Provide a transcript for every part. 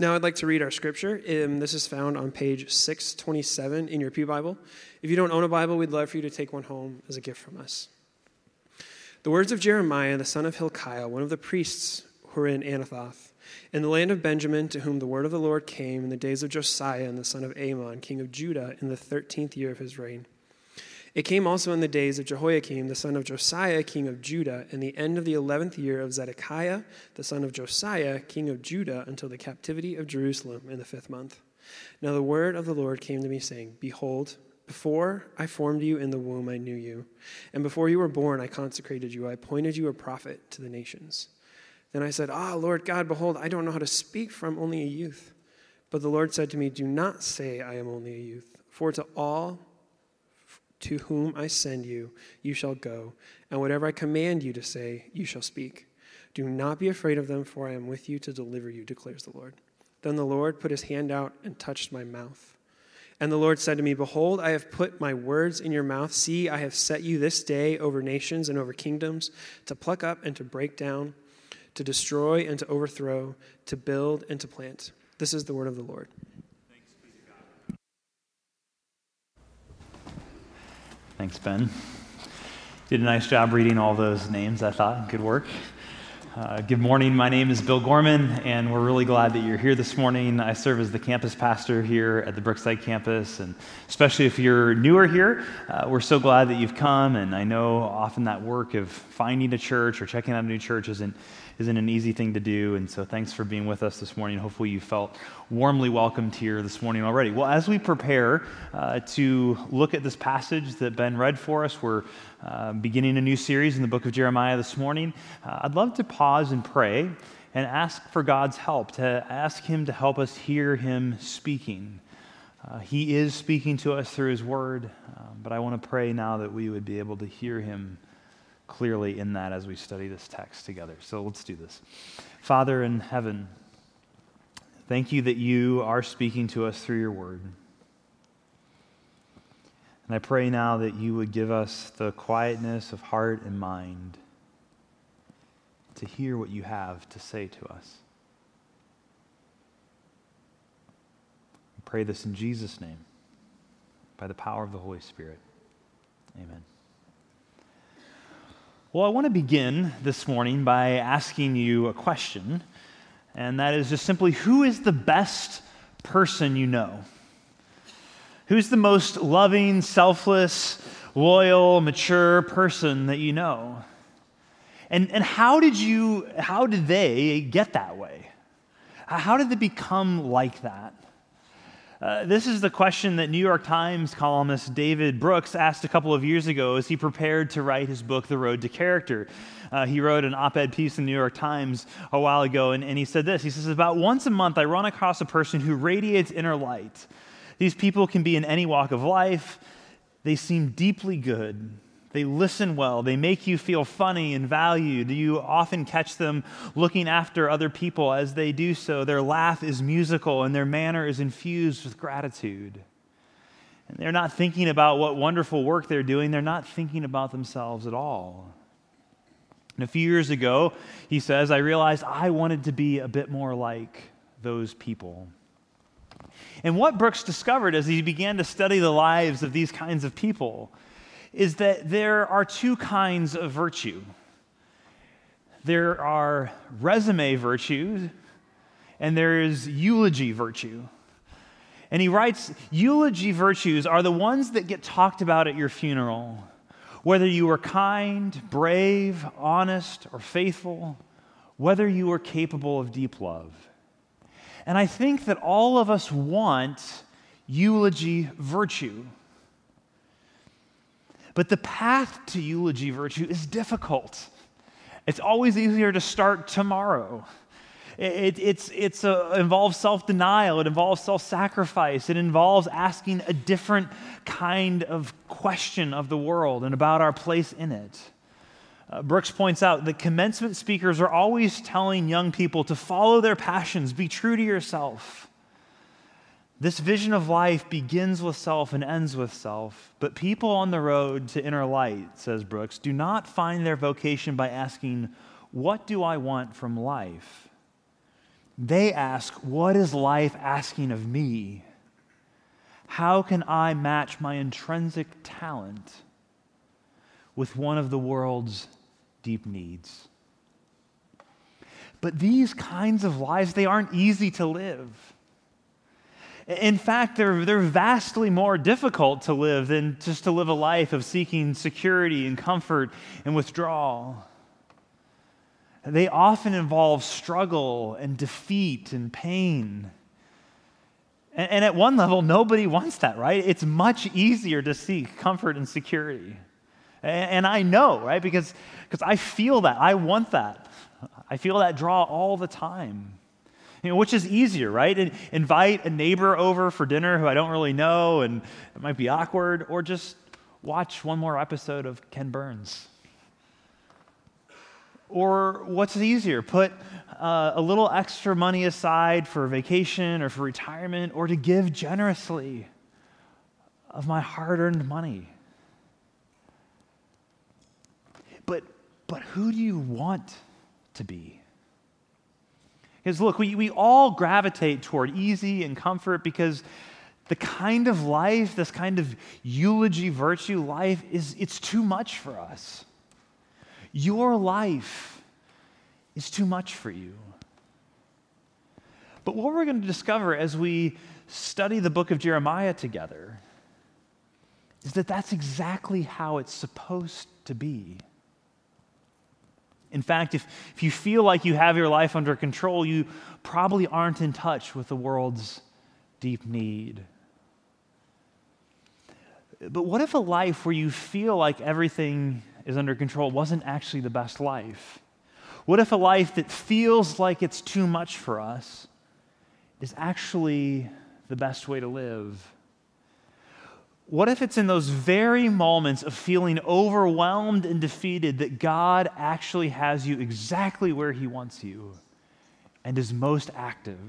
Now, I'd like to read our scripture. Um, this is found on page 627 in your Pew Bible. If you don't own a Bible, we'd love for you to take one home as a gift from us. The words of Jeremiah, the son of Hilkiah, one of the priests who were in Anathoth, in the land of Benjamin, to whom the word of the Lord came in the days of Josiah and the son of Amon, king of Judah, in the thirteenth year of his reign. It came also in the days of Jehoiakim, the son of Josiah, king of Judah, in the end of the eleventh year of Zedekiah, the son of Josiah, king of Judah, until the captivity of Jerusalem in the fifth month. Now the word of the Lord came to me, saying, Behold, before I formed you in the womb, I knew you. And before you were born, I consecrated you. I appointed you a prophet to the nations. Then I said, Ah, Lord God, behold, I don't know how to speak, for I'm only a youth. But the Lord said to me, Do not say, I am only a youth. For to all to whom I send you, you shall go. And whatever I command you to say, you shall speak. Do not be afraid of them, for I am with you to deliver you, declares the Lord. Then the Lord put his hand out and touched my mouth. And the Lord said to me, Behold, I have put my words in your mouth. See, I have set you this day over nations and over kingdoms, to pluck up and to break down, to destroy and to overthrow, to build and to plant. This is the word of the Lord. Thanks, Ben. Did a nice job reading all those names, I thought. Good work. Uh, good morning. My name is Bill Gorman, and we're really glad that you're here this morning. I serve as the campus pastor here at the Brookside campus, and especially if you're newer here, uh, we're so glad that you've come. And I know often that work of finding a church or checking out a new church isn't isn't an easy thing to do. And so thanks for being with us this morning. Hopefully, you felt warmly welcomed here this morning already. Well, as we prepare uh, to look at this passage that Ben read for us, we're uh, beginning a new series in the book of Jeremiah this morning. Uh, I'd love to pause and pray and ask for God's help, to ask Him to help us hear Him speaking. Uh, he is speaking to us through His Word, uh, but I want to pray now that we would be able to hear Him clearly in that as we study this text together. So let's do this. Father in heaven, thank you that you are speaking to us through your word. And I pray now that you would give us the quietness of heart and mind to hear what you have to say to us. I pray this in Jesus' name, by the power of the Holy Spirit. Amen. Well, I want to begin this morning by asking you a question, and that is just simply who is the best person you know? Who's the most loving, selfless, loyal, mature person that you know? And, and how did you, how did they get that way? How did they become like that? Uh, this is the question that New York Times columnist David Brooks asked a couple of years ago as he prepared to write his book, The Road to Character. Uh, he wrote an op ed piece in the New York Times a while ago, and, and he said this He says, About once a month, I run across a person who radiates inner light. These people can be in any walk of life, they seem deeply good. They listen well. They make you feel funny and valued. You often catch them looking after other people as they do so. Their laugh is musical and their manner is infused with gratitude. And they're not thinking about what wonderful work they're doing, they're not thinking about themselves at all. And a few years ago, he says, I realized I wanted to be a bit more like those people. And what Brooks discovered as he began to study the lives of these kinds of people is that there are two kinds of virtue there are resume virtues, and there is eulogy virtue. And he writes eulogy virtues are the ones that get talked about at your funeral. Whether you were kind, brave, honest, or faithful, whether you were capable of deep love. And I think that all of us want eulogy virtue. But the path to eulogy virtue is difficult. It's always easier to start tomorrow. It, it's, it's a, involves self denial, it involves self sacrifice, it involves asking a different kind of question of the world and about our place in it. Uh, Brooks points out that commencement speakers are always telling young people to follow their passions, be true to yourself. This vision of life begins with self and ends with self. But people on the road to inner light, says Brooks, do not find their vocation by asking, What do I want from life? they ask, What is life asking of me? How can I match my intrinsic talent with one of the world's deep needs? But these kinds of lives, they aren't easy to live. In fact, they're, they're vastly more difficult to live than just to live a life of seeking security and comfort and withdrawal. They often involve struggle and defeat and pain. And, and at one level, nobody wants that, right? It's much easier to seek comfort and security. And, and I know, right? Because, because I feel that. I want that. I feel that draw all the time. You know, which is easier, right? And invite a neighbor over for dinner who I don't really know and it might be awkward, or just watch one more episode of Ken Burns. Or what's easier, put uh, a little extra money aside for vacation or for retirement, or to give generously of my hard earned money. But, but who do you want to be? Because look, we, we all gravitate toward easy and comfort because the kind of life, this kind of eulogy virtue life, is it's too much for us. Your life is too much for you. But what we're going to discover as we study the book of Jeremiah together is that that's exactly how it's supposed to be. In fact, if, if you feel like you have your life under control, you probably aren't in touch with the world's deep need. But what if a life where you feel like everything is under control wasn't actually the best life? What if a life that feels like it's too much for us is actually the best way to live? What if it's in those very moments of feeling overwhelmed and defeated that God actually has you exactly where He wants you and is most active?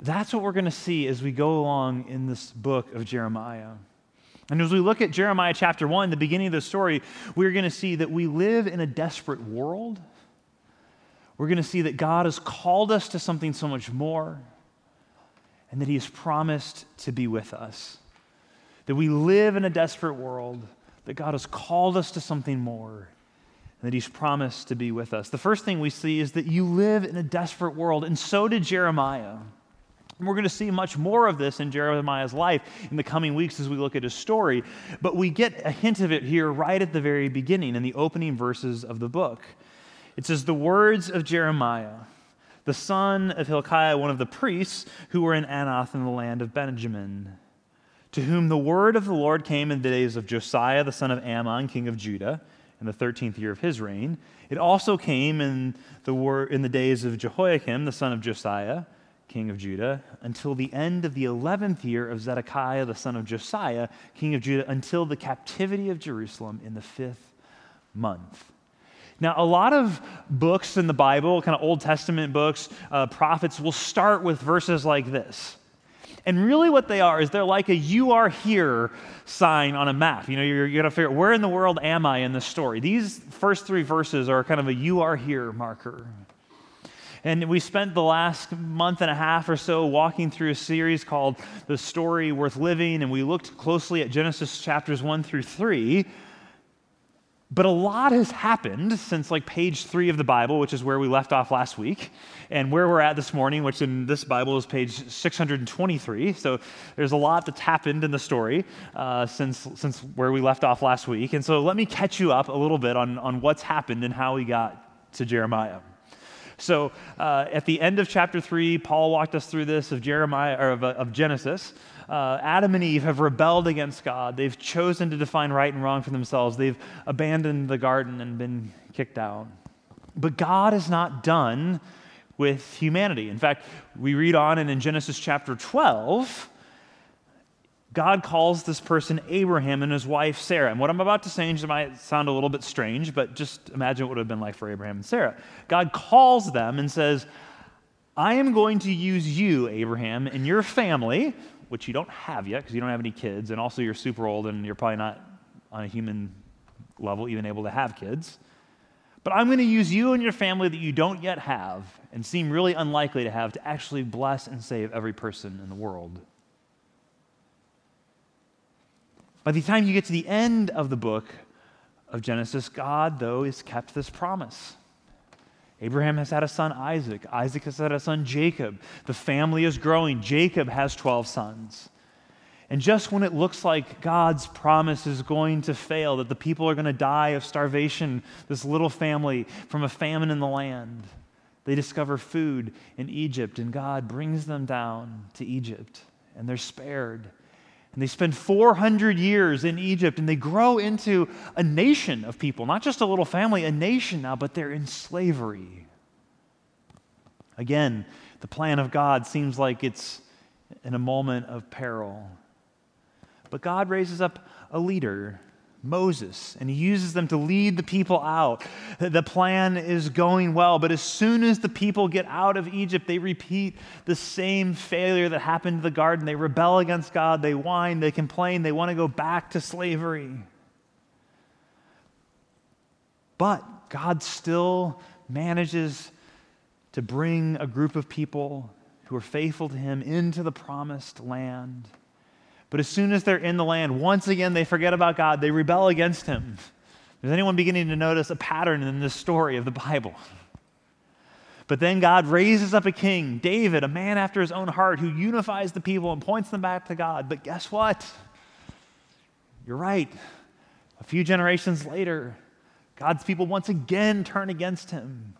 That's what we're going to see as we go along in this book of Jeremiah. And as we look at Jeremiah chapter 1, the beginning of the story, we're going to see that we live in a desperate world. We're going to see that God has called us to something so much more and that He has promised to be with us. That we live in a desperate world, that God has called us to something more, and that He's promised to be with us. The first thing we see is that you live in a desperate world, and so did Jeremiah. And we're going to see much more of this in Jeremiah's life in the coming weeks as we look at his story. But we get a hint of it here right at the very beginning in the opening verses of the book. It says, The words of Jeremiah the son of Hilkiah, one of the priests who were in Anath in the land of Benjamin, to whom the word of the Lord came in the days of Josiah, the son of Amon, king of Judah, in the 13th year of his reign. It also came in the, wor- in the days of Jehoiakim, the son of Josiah, king of Judah, until the end of the 11th year of Zedekiah, the son of Josiah, king of Judah, until the captivity of Jerusalem in the fifth month. Now, a lot of books in the Bible, kind of Old Testament books, uh, prophets, will start with verses like this. And really, what they are is they're like a you are here sign on a map. You know, you're, you're going to figure out where in the world am I in this story? These first three verses are kind of a you are here marker. And we spent the last month and a half or so walking through a series called The Story Worth Living, and we looked closely at Genesis chapters 1 through 3 but a lot has happened since like page three of the Bible, which is where we left off last week, and where we're at this morning, which in this Bible is page 623. So there's a lot that's happened in the story uh, since, since where we left off last week. And so let me catch you up a little bit on, on what's happened and how we got to Jeremiah. So uh, at the end of chapter three, Paul walked us through this of Jeremiah or of, of Genesis uh, Adam and Eve have rebelled against God. They've chosen to define right and wrong for themselves. They've abandoned the garden and been kicked out. But God is not done with humanity. In fact, we read on and in Genesis chapter 12, God calls this person Abraham and his wife Sarah. And what I'm about to say might sound a little bit strange, but just imagine what it would have been like for Abraham and Sarah. God calls them and says, I am going to use you, Abraham, and your family which you don't have yet because you don't have any kids, and also you're super old and you're probably not on a human level even able to have kids. But I'm going to use you and your family that you don't yet have and seem really unlikely to have to actually bless and save every person in the world. By the time you get to the end of the book of Genesis, God, though, has kept this promise. Abraham has had a son, Isaac. Isaac has had a son, Jacob. The family is growing. Jacob has 12 sons. And just when it looks like God's promise is going to fail, that the people are going to die of starvation, this little family from a famine in the land, they discover food in Egypt, and God brings them down to Egypt, and they're spared. And they spend 400 years in Egypt and they grow into a nation of people, not just a little family, a nation now, but they're in slavery. Again, the plan of God seems like it's in a moment of peril. But God raises up a leader Moses, and he uses them to lead the people out. The plan is going well, but as soon as the people get out of Egypt, they repeat the same failure that happened in the garden. They rebel against God, they whine, they complain, they want to go back to slavery. But God still manages to bring a group of people who are faithful to him into the promised land. But as soon as they're in the land, once again they forget about God. They rebel against Him. Is anyone beginning to notice a pattern in this story of the Bible? But then God raises up a king, David, a man after his own heart, who unifies the people and points them back to God. But guess what? You're right. A few generations later, God's people once again turn against him.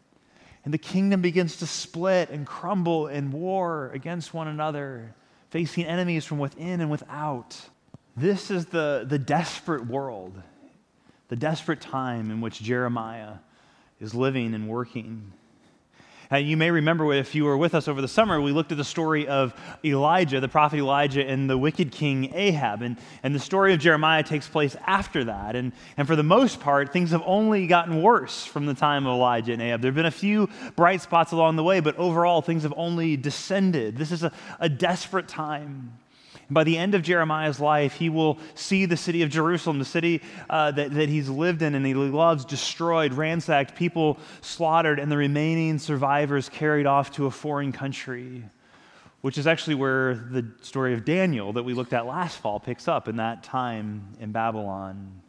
And the kingdom begins to split and crumble in war against one another facing enemies from within and without. This is the, the desperate world, the desperate time in which Jeremiah is living and working. Uh, you may remember if you were with us over the summer, we looked at the story of Elijah, the prophet Elijah, and the wicked king Ahab. And, and the story of Jeremiah takes place after that. And, and for the most part, things have only gotten worse from the time of Elijah and Ahab. There have been a few bright spots along the way, but overall, things have only descended. This is a, a desperate time. By the end of Jeremiah's life, he will see the city of Jerusalem, the city uh, that, that he's lived in and he loves, destroyed, ransacked, people slaughtered, and the remaining survivors carried off to a foreign country, which is actually where the story of Daniel that we looked at last fall picks up in that time in Babylon.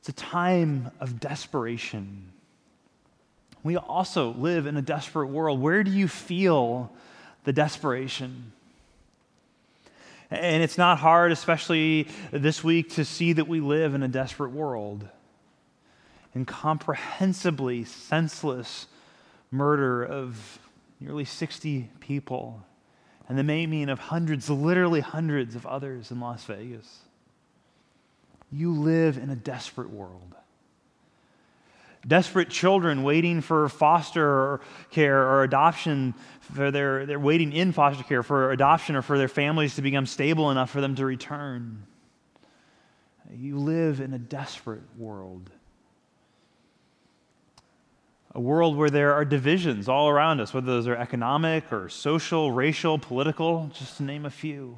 It's a time of desperation. We also live in a desperate world. Where do you feel the desperation? And it's not hard, especially this week, to see that we live in a desperate world. Incomprehensibly senseless murder of nearly 60 people and the maiming of hundreds, literally hundreds of others in Las Vegas. You live in a desperate world desperate children waiting for foster care or adoption for their they're waiting in foster care for adoption or for their families to become stable enough for them to return. You live in a desperate world. A world where there are divisions all around us whether those are economic or social racial political just to name a few.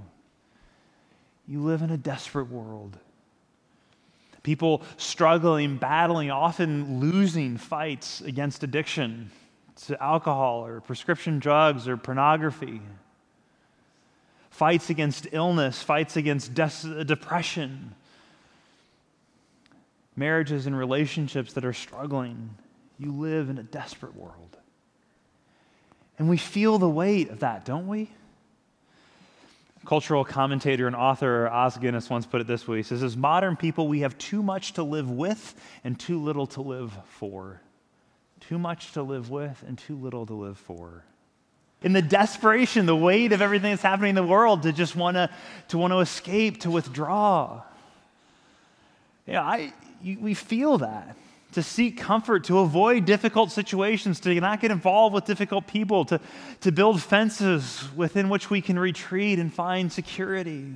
You live in a desperate world people struggling, battling, often losing fights against addiction to alcohol or prescription drugs or pornography, fights against illness, fights against depression, marriages and relationships that are struggling. You live in a desperate world. And we feel the weight of that, don't we? Cultural commentator and author Os Guinness once put it this way He says, As modern people, we have too much to live with and too little to live for. Too much to live with and too little to live for. In the desperation, the weight of everything that's happening in the world, to just want to to want to escape, to withdraw. Yeah, I, you, we feel that to seek comfort, to avoid difficult situations, to not get involved with difficult people, to, to build fences within which we can retreat and find security.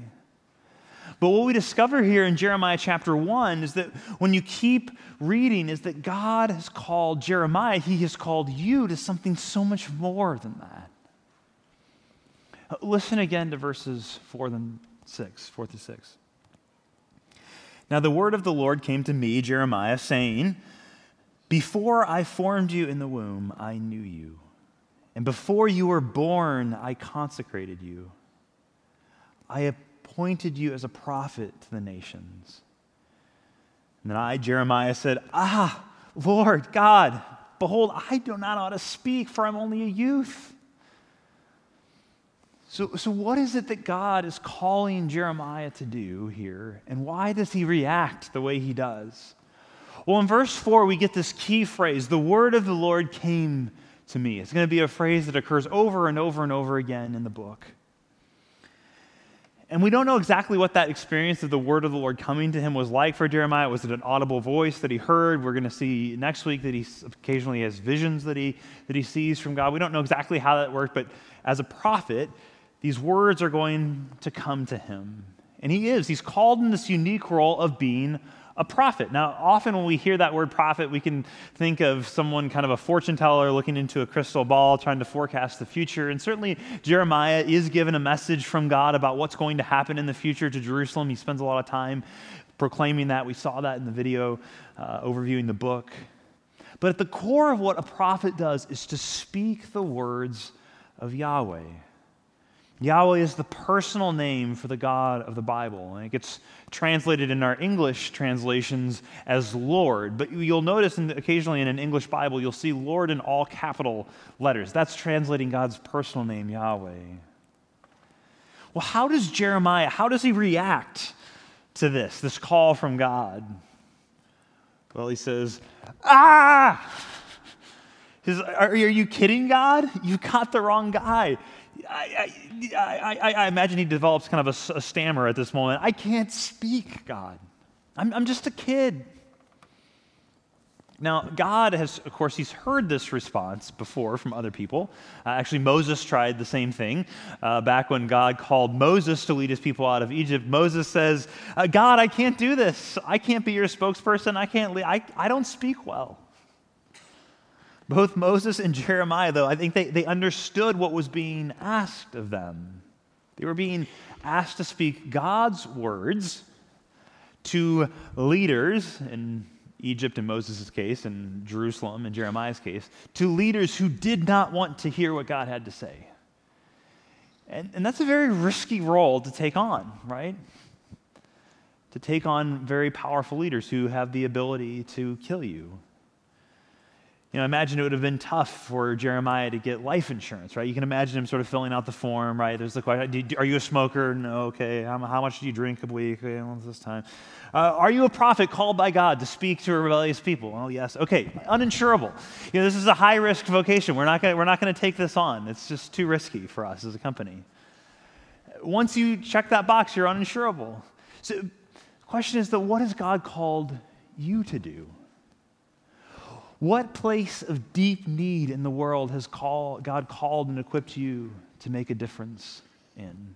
But what we discover here in Jeremiah chapter 1 is that when you keep reading, is that God has called Jeremiah, he has called you to something so much more than that. Listen again to verses 4 and 6, 4 through 6. Now the word of the Lord came to me, Jeremiah, saying, Before I formed you in the womb, I knew you. And before you were born, I consecrated you. I appointed you as a prophet to the nations. And then I, Jeremiah, said, Ah, Lord God, behold, I do not how to speak, for I'm only a youth. So, so, what is it that God is calling Jeremiah to do here? And why does he react the way he does? Well, in verse 4, we get this key phrase the word of the Lord came to me. It's going to be a phrase that occurs over and over and over again in the book. And we don't know exactly what that experience of the word of the Lord coming to him was like for Jeremiah. Was it an audible voice that he heard? We're going to see next week that he occasionally has visions that he, that he sees from God. We don't know exactly how that worked, but as a prophet, these words are going to come to him. And he is. He's called in this unique role of being a prophet. Now, often when we hear that word prophet, we can think of someone kind of a fortune teller looking into a crystal ball, trying to forecast the future. And certainly, Jeremiah is given a message from God about what's going to happen in the future to Jerusalem. He spends a lot of time proclaiming that. We saw that in the video uh, overviewing the book. But at the core of what a prophet does is to speak the words of Yahweh. Yahweh is the personal name for the God of the Bible. And it gets translated in our English translations as Lord. But you'll notice in, occasionally in an English Bible, you'll see Lord in all capital letters. That's translating God's personal name, Yahweh. Well, how does Jeremiah, how does he react to this, this call from God? Well, he says, Ah! His, are, are you kidding, God? You got the wrong guy. I, I, I, I, imagine he develops kind of a, a, stammer at this moment. I can't speak, God. I'm, I'm just a kid. Now, God has, of course, he's heard this response before from other people. Uh, actually, Moses tried the same thing. Uh, back when God called Moses to lead his people out of Egypt, Moses says, uh, God, I can't do this. I can't be your spokesperson. I can't, I, I don't speak well. Both Moses and Jeremiah, though, I think they, they understood what was being asked of them. They were being asked to speak God's words to leaders, in Egypt in Moses' case, and Jerusalem in Jeremiah's case, to leaders who did not want to hear what God had to say. And, and that's a very risky role to take on, right? To take on very powerful leaders who have the ability to kill you you know, imagine it would have been tough for Jeremiah to get life insurance, right? You can imagine him sort of filling out the form, right? There's the question, are you a smoker? No, okay. How, much do you drink a week? Okay, well, this time. Uh, are you a prophet called by God to speak to a rebellious people? Oh, yes. Okay, uninsurable. You know, this is a high risk vocation. We're not gonna, we're not going to take this on. It's just too risky for us as a company. Once you check that box, you're uninsurable. So the question is that what has God called you to do? What place of deep need in the world has call, God called and equipped you to make a difference in?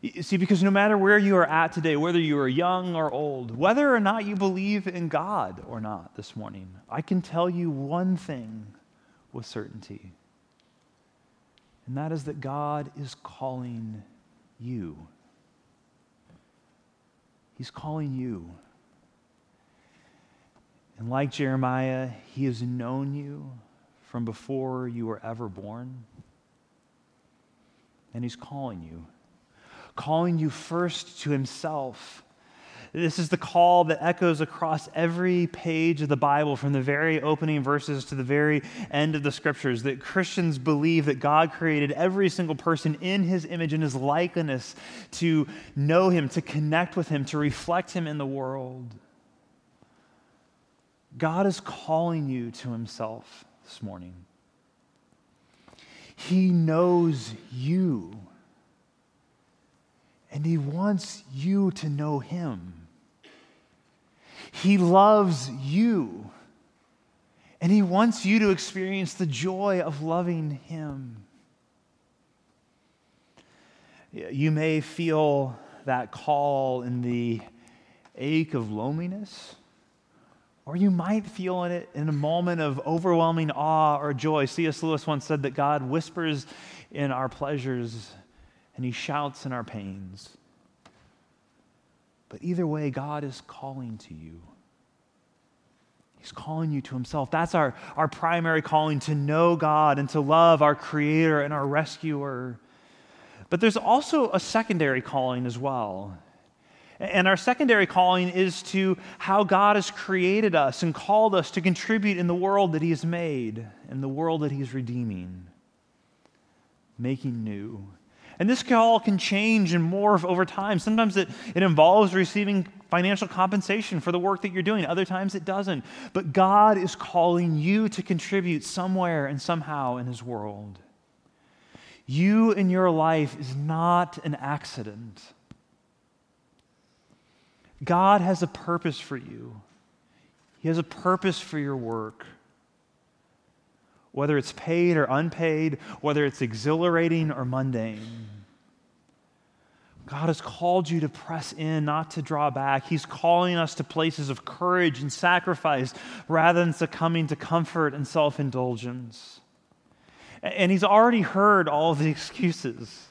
You see, because no matter where you are at today, whether you are young or old, whether or not you believe in God or not this morning, I can tell you one thing with certainty. And that is that God is calling you. He's calling you. And like Jeremiah, he has known you from before you were ever born. And he's calling you, calling you first to himself. This is the call that echoes across every page of the Bible, from the very opening verses to the very end of the scriptures. That Christians believe that God created every single person in his image and his likeness to know him, to connect with him, to reflect him in the world. God is calling you to Himself this morning. He knows you, and He wants you to know Him. He loves you, and He wants you to experience the joy of loving Him. You may feel that call in the ache of loneliness or you might feel in it in a moment of overwhelming awe or joy. C.S. Lewis once said that God whispers in our pleasures and he shouts in our pains. But either way, God is calling to you. He's calling you to Himself. That's our, our primary calling to know God and to love our Creator and our rescuer. But there's also a secondary calling as well. And our secondary calling is to how God has created us and called us to contribute in the world that He has made and the world that He's redeeming, making new. And this call can change and morph over time. Sometimes it, it involves receiving financial compensation for the work that you're doing, other times it doesn't. But God is calling you to contribute somewhere and somehow in His world. You in your life is not an accident. God has a purpose for you, He has a purpose for your work. Whether it's paid or unpaid, whether it's exhilarating or mundane. God has called you to press in, not to draw back. He's calling us to places of courage and sacrifice rather than succumbing to comfort and self indulgence. And He's already heard all the excuses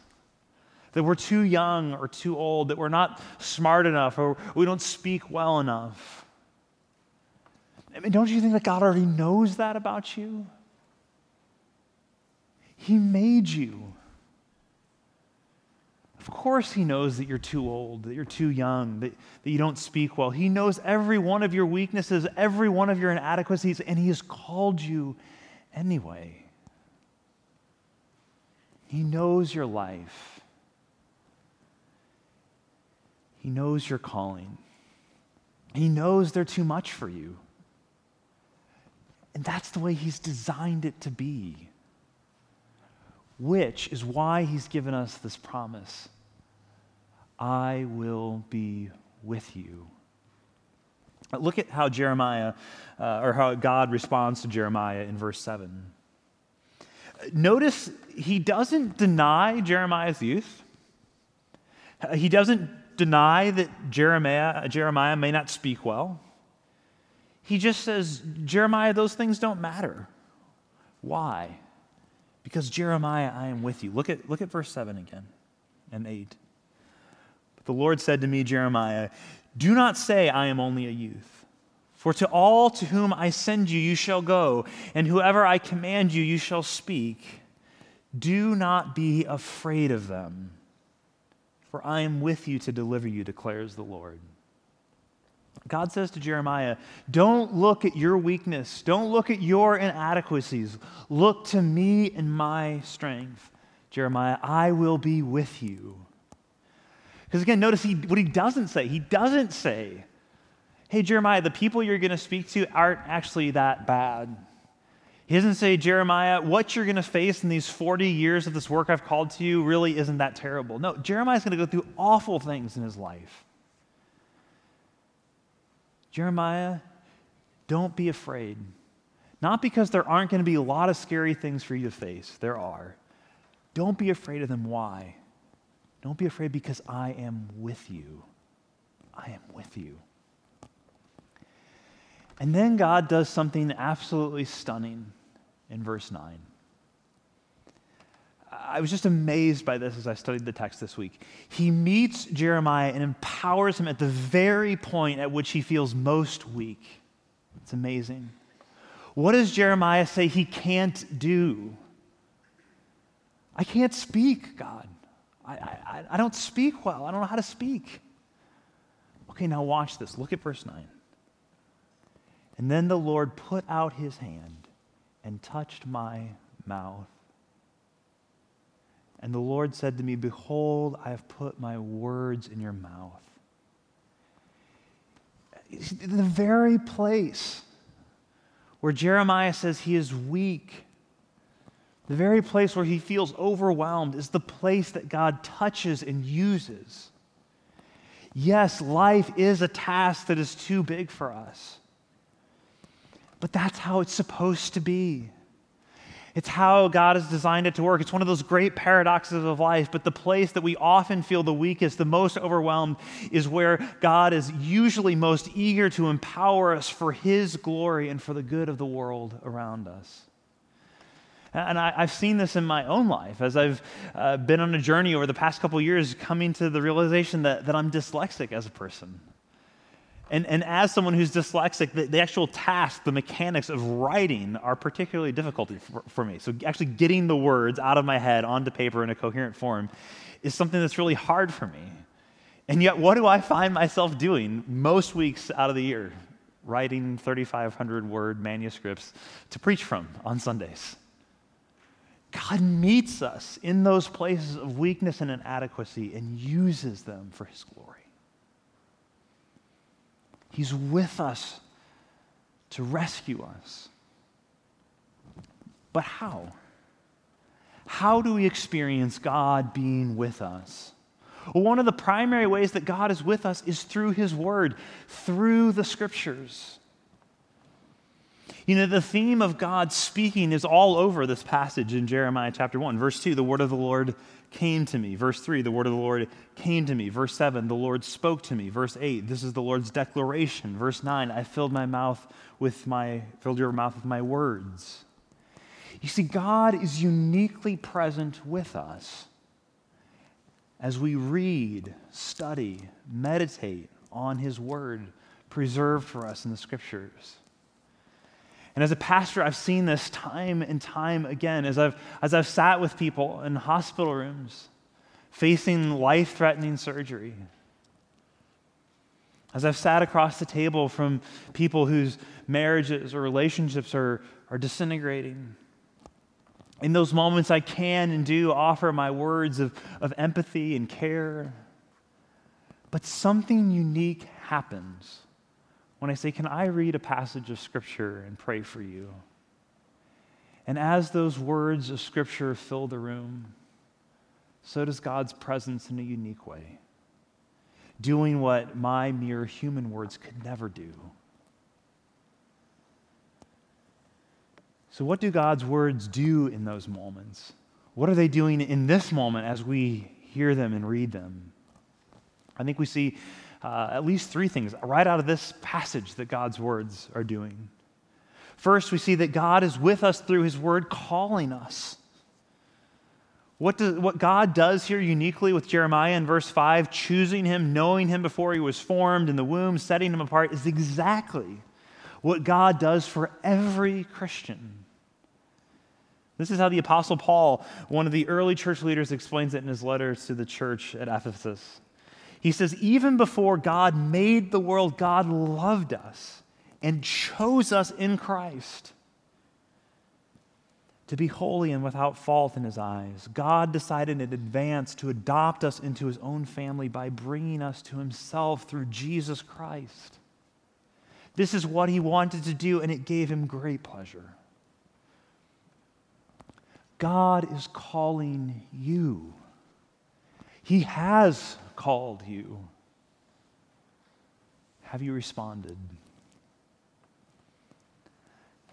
that we're too young or too old, that we're not smart enough, or we don't speak well enough. I mean, don't you think that God already knows that about you? He made you. Of course, He knows that you're too old, that you're too young, that, that you don't speak well. He knows every one of your weaknesses, every one of your inadequacies, and He has called you anyway. He knows your life, He knows your calling, He knows they're too much for you. And that's the way He's designed it to be which is why he's given us this promise I will be with you. Look at how Jeremiah, uh, or how God responds to Jeremiah in verse 7. Notice he doesn't deny Jeremiah's youth. He doesn't deny that Jeremiah, Jeremiah may not speak well. He just says, Jeremiah, those things don't matter. Why? Because Jeremiah, I am with you. Look at, look at verse 7 again and 8. But the Lord said to me, Jeremiah, Do not say, I am only a youth. For to all to whom I send you, you shall go, and whoever I command you, you shall speak. Do not be afraid of them, for I am with you to deliver you, declares the Lord. God says to Jeremiah, Don't look at your weakness. Don't look at your inadequacies. Look to me and my strength. Jeremiah, I will be with you. Because again, notice he, what he doesn't say. He doesn't say, Hey, Jeremiah, the people you're going to speak to aren't actually that bad. He doesn't say, Jeremiah, what you're going to face in these 40 years of this work I've called to you really isn't that terrible. No, Jeremiah's going to go through awful things in his life. Jeremiah, don't be afraid. Not because there aren't going to be a lot of scary things for you to face, there are. Don't be afraid of them. Why? Don't be afraid because I am with you. I am with you. And then God does something absolutely stunning in verse 9. I was just amazed by this as I studied the text this week. He meets Jeremiah and empowers him at the very point at which he feels most weak. It's amazing. What does Jeremiah say he can't do? I can't speak, God. I, I, I don't speak well. I don't know how to speak. Okay, now watch this. Look at verse 9. And then the Lord put out his hand and touched my mouth. And the Lord said to me, Behold, I have put my words in your mouth. The very place where Jeremiah says he is weak, the very place where he feels overwhelmed, is the place that God touches and uses. Yes, life is a task that is too big for us, but that's how it's supposed to be. It's how God has designed it to work. It's one of those great paradoxes of life, but the place that we often feel the weakest, the most overwhelmed, is where God is usually most eager to empower us for His glory and for the good of the world around us. And I, have seen this in my own life as I've uh, been on a journey over the past couple years, coming to the realization that, that I'm dyslexic as a person. And, and as someone who's dyslexic, the, the actual task, the mechanics of writing are particularly difficult for, for me. So, actually, getting the words out of my head onto paper in a coherent form is something that's really hard for me. And yet, what do I find myself doing most weeks out of the year? Writing 3,500 word manuscripts to preach from on Sundays. God meets us in those places of weakness and inadequacy and uses them for his glory. He's with us to rescue us. But how? How do we experience God being with us? Well, one of the primary ways that God is with us is through His Word, through the Scriptures. You know, the theme of God speaking is all over this passage in Jeremiah chapter 1. Verse 2, the word of the Lord came to me. Verse 3, the word of the Lord came to me. Verse 7, the Lord spoke to me. Verse 8, this is the Lord's declaration. Verse 9, I filled my mouth with my filled your mouth with my words. You see, God is uniquely present with us as we read, study, meditate on his word preserved for us in the scriptures. And as a pastor, I've seen this time and time again as I've, as I've sat with people in hospital rooms facing life threatening surgery. As I've sat across the table from people whose marriages or relationships are, are disintegrating. In those moments, I can and do offer my words of, of empathy and care. But something unique happens when I say, Can I read a passage of Scripture and pray for you? And as those words of Scripture fill the room, so does God's presence in a unique way, doing what my mere human words could never do. So, what do God's words do in those moments? What are they doing in this moment as we hear them and read them? I think we see uh, at least three things right out of this passage that God's words are doing. First, we see that God is with us through his word, calling us. What, what God does here uniquely with Jeremiah in verse 5, choosing him, knowing him before he was formed in the womb, setting him apart, is exactly what God does for every Christian. This is how the Apostle Paul, one of the early church leaders, explains it in his letters to the church at Ephesus. He says, even before God made the world, God loved us and chose us in Christ to be holy and without fault in his eyes. God decided in advance to adopt us into his own family by bringing us to himself through Jesus Christ. This is what he wanted to do, and it gave him great pleasure. God is calling you. He has called you. Have you responded?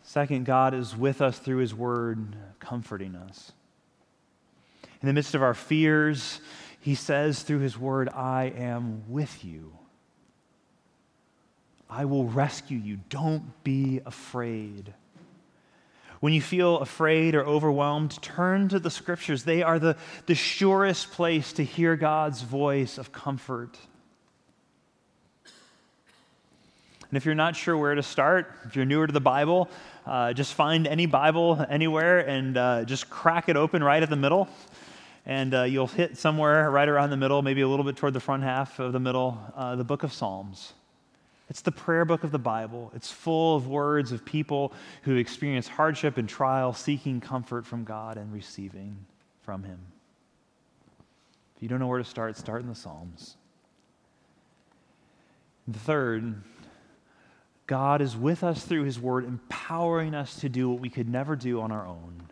Second, God is with us through His Word, comforting us. In the midst of our fears, He says through His Word, I am with you. I will rescue you. Don't be afraid. When you feel afraid or overwhelmed, turn to the scriptures. They are the, the surest place to hear God's voice of comfort. And if you're not sure where to start, if you're newer to the Bible, uh, just find any Bible anywhere and uh, just crack it open right at the middle. And uh, you'll hit somewhere right around the middle, maybe a little bit toward the front half of the middle, uh, the book of Psalms. It's the prayer book of the Bible. It's full of words of people who experience hardship and trial, seeking comfort from God and receiving from Him. If you don't know where to start, start in the Psalms. The third, God is with us through His Word, empowering us to do what we could never do on our own.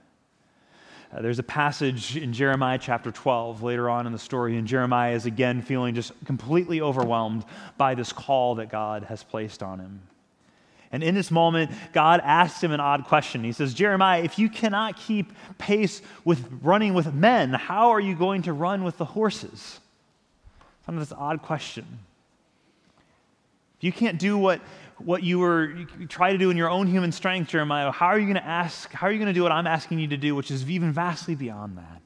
Uh, there's a passage in Jeremiah chapter 12 later on in the story, and Jeremiah is again feeling just completely overwhelmed by this call that God has placed on him. And in this moment, God asks him an odd question. He says, Jeremiah, if you cannot keep pace with running with men, how are you going to run with the horses? Kind of this odd question. If you can't do what what you were you try to do in your own human strength, Jeremiah, how are you going to ask, how are you going to do what I'm asking you to do, which is even vastly beyond that?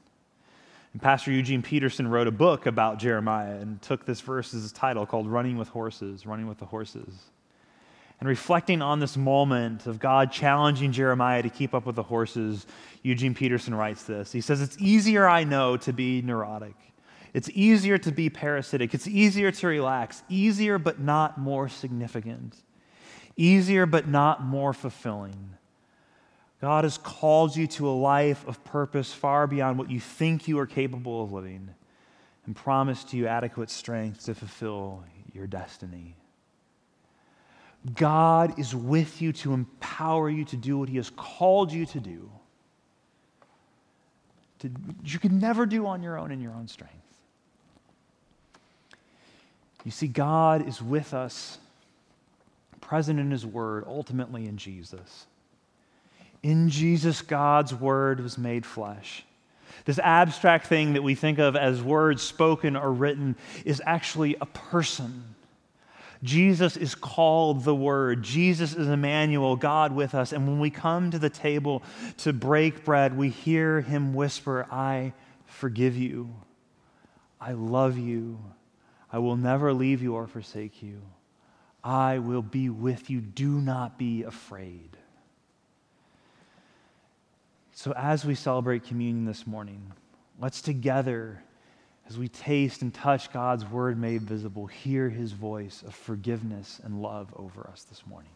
And Pastor Eugene Peterson wrote a book about Jeremiah and took this verse as a title called Running with Horses, Running with the Horses. And reflecting on this moment of God challenging Jeremiah to keep up with the horses, Eugene Peterson writes this. He says, It's easier, I know, to be neurotic. It's easier to be parasitic. It's easier to relax. Easier, but not more significant. Easier, but not more fulfilling. God has called you to a life of purpose far beyond what you think you are capable of living and promised you adequate strength to fulfill your destiny. God is with you to empower you to do what He has called you to do. To, you can never do on your own in your own strength. You see, God is with us, present in His Word, ultimately in Jesus. In Jesus, God's Word was made flesh. This abstract thing that we think of as words spoken or written is actually a person. Jesus is called the Word. Jesus is Emmanuel, God with us. And when we come to the table to break bread, we hear him whisper, I forgive you. I love you. I will never leave you or forsake you. I will be with you. Do not be afraid. So, as we celebrate communion this morning, let's together, as we taste and touch God's word made visible, hear his voice of forgiveness and love over us this morning.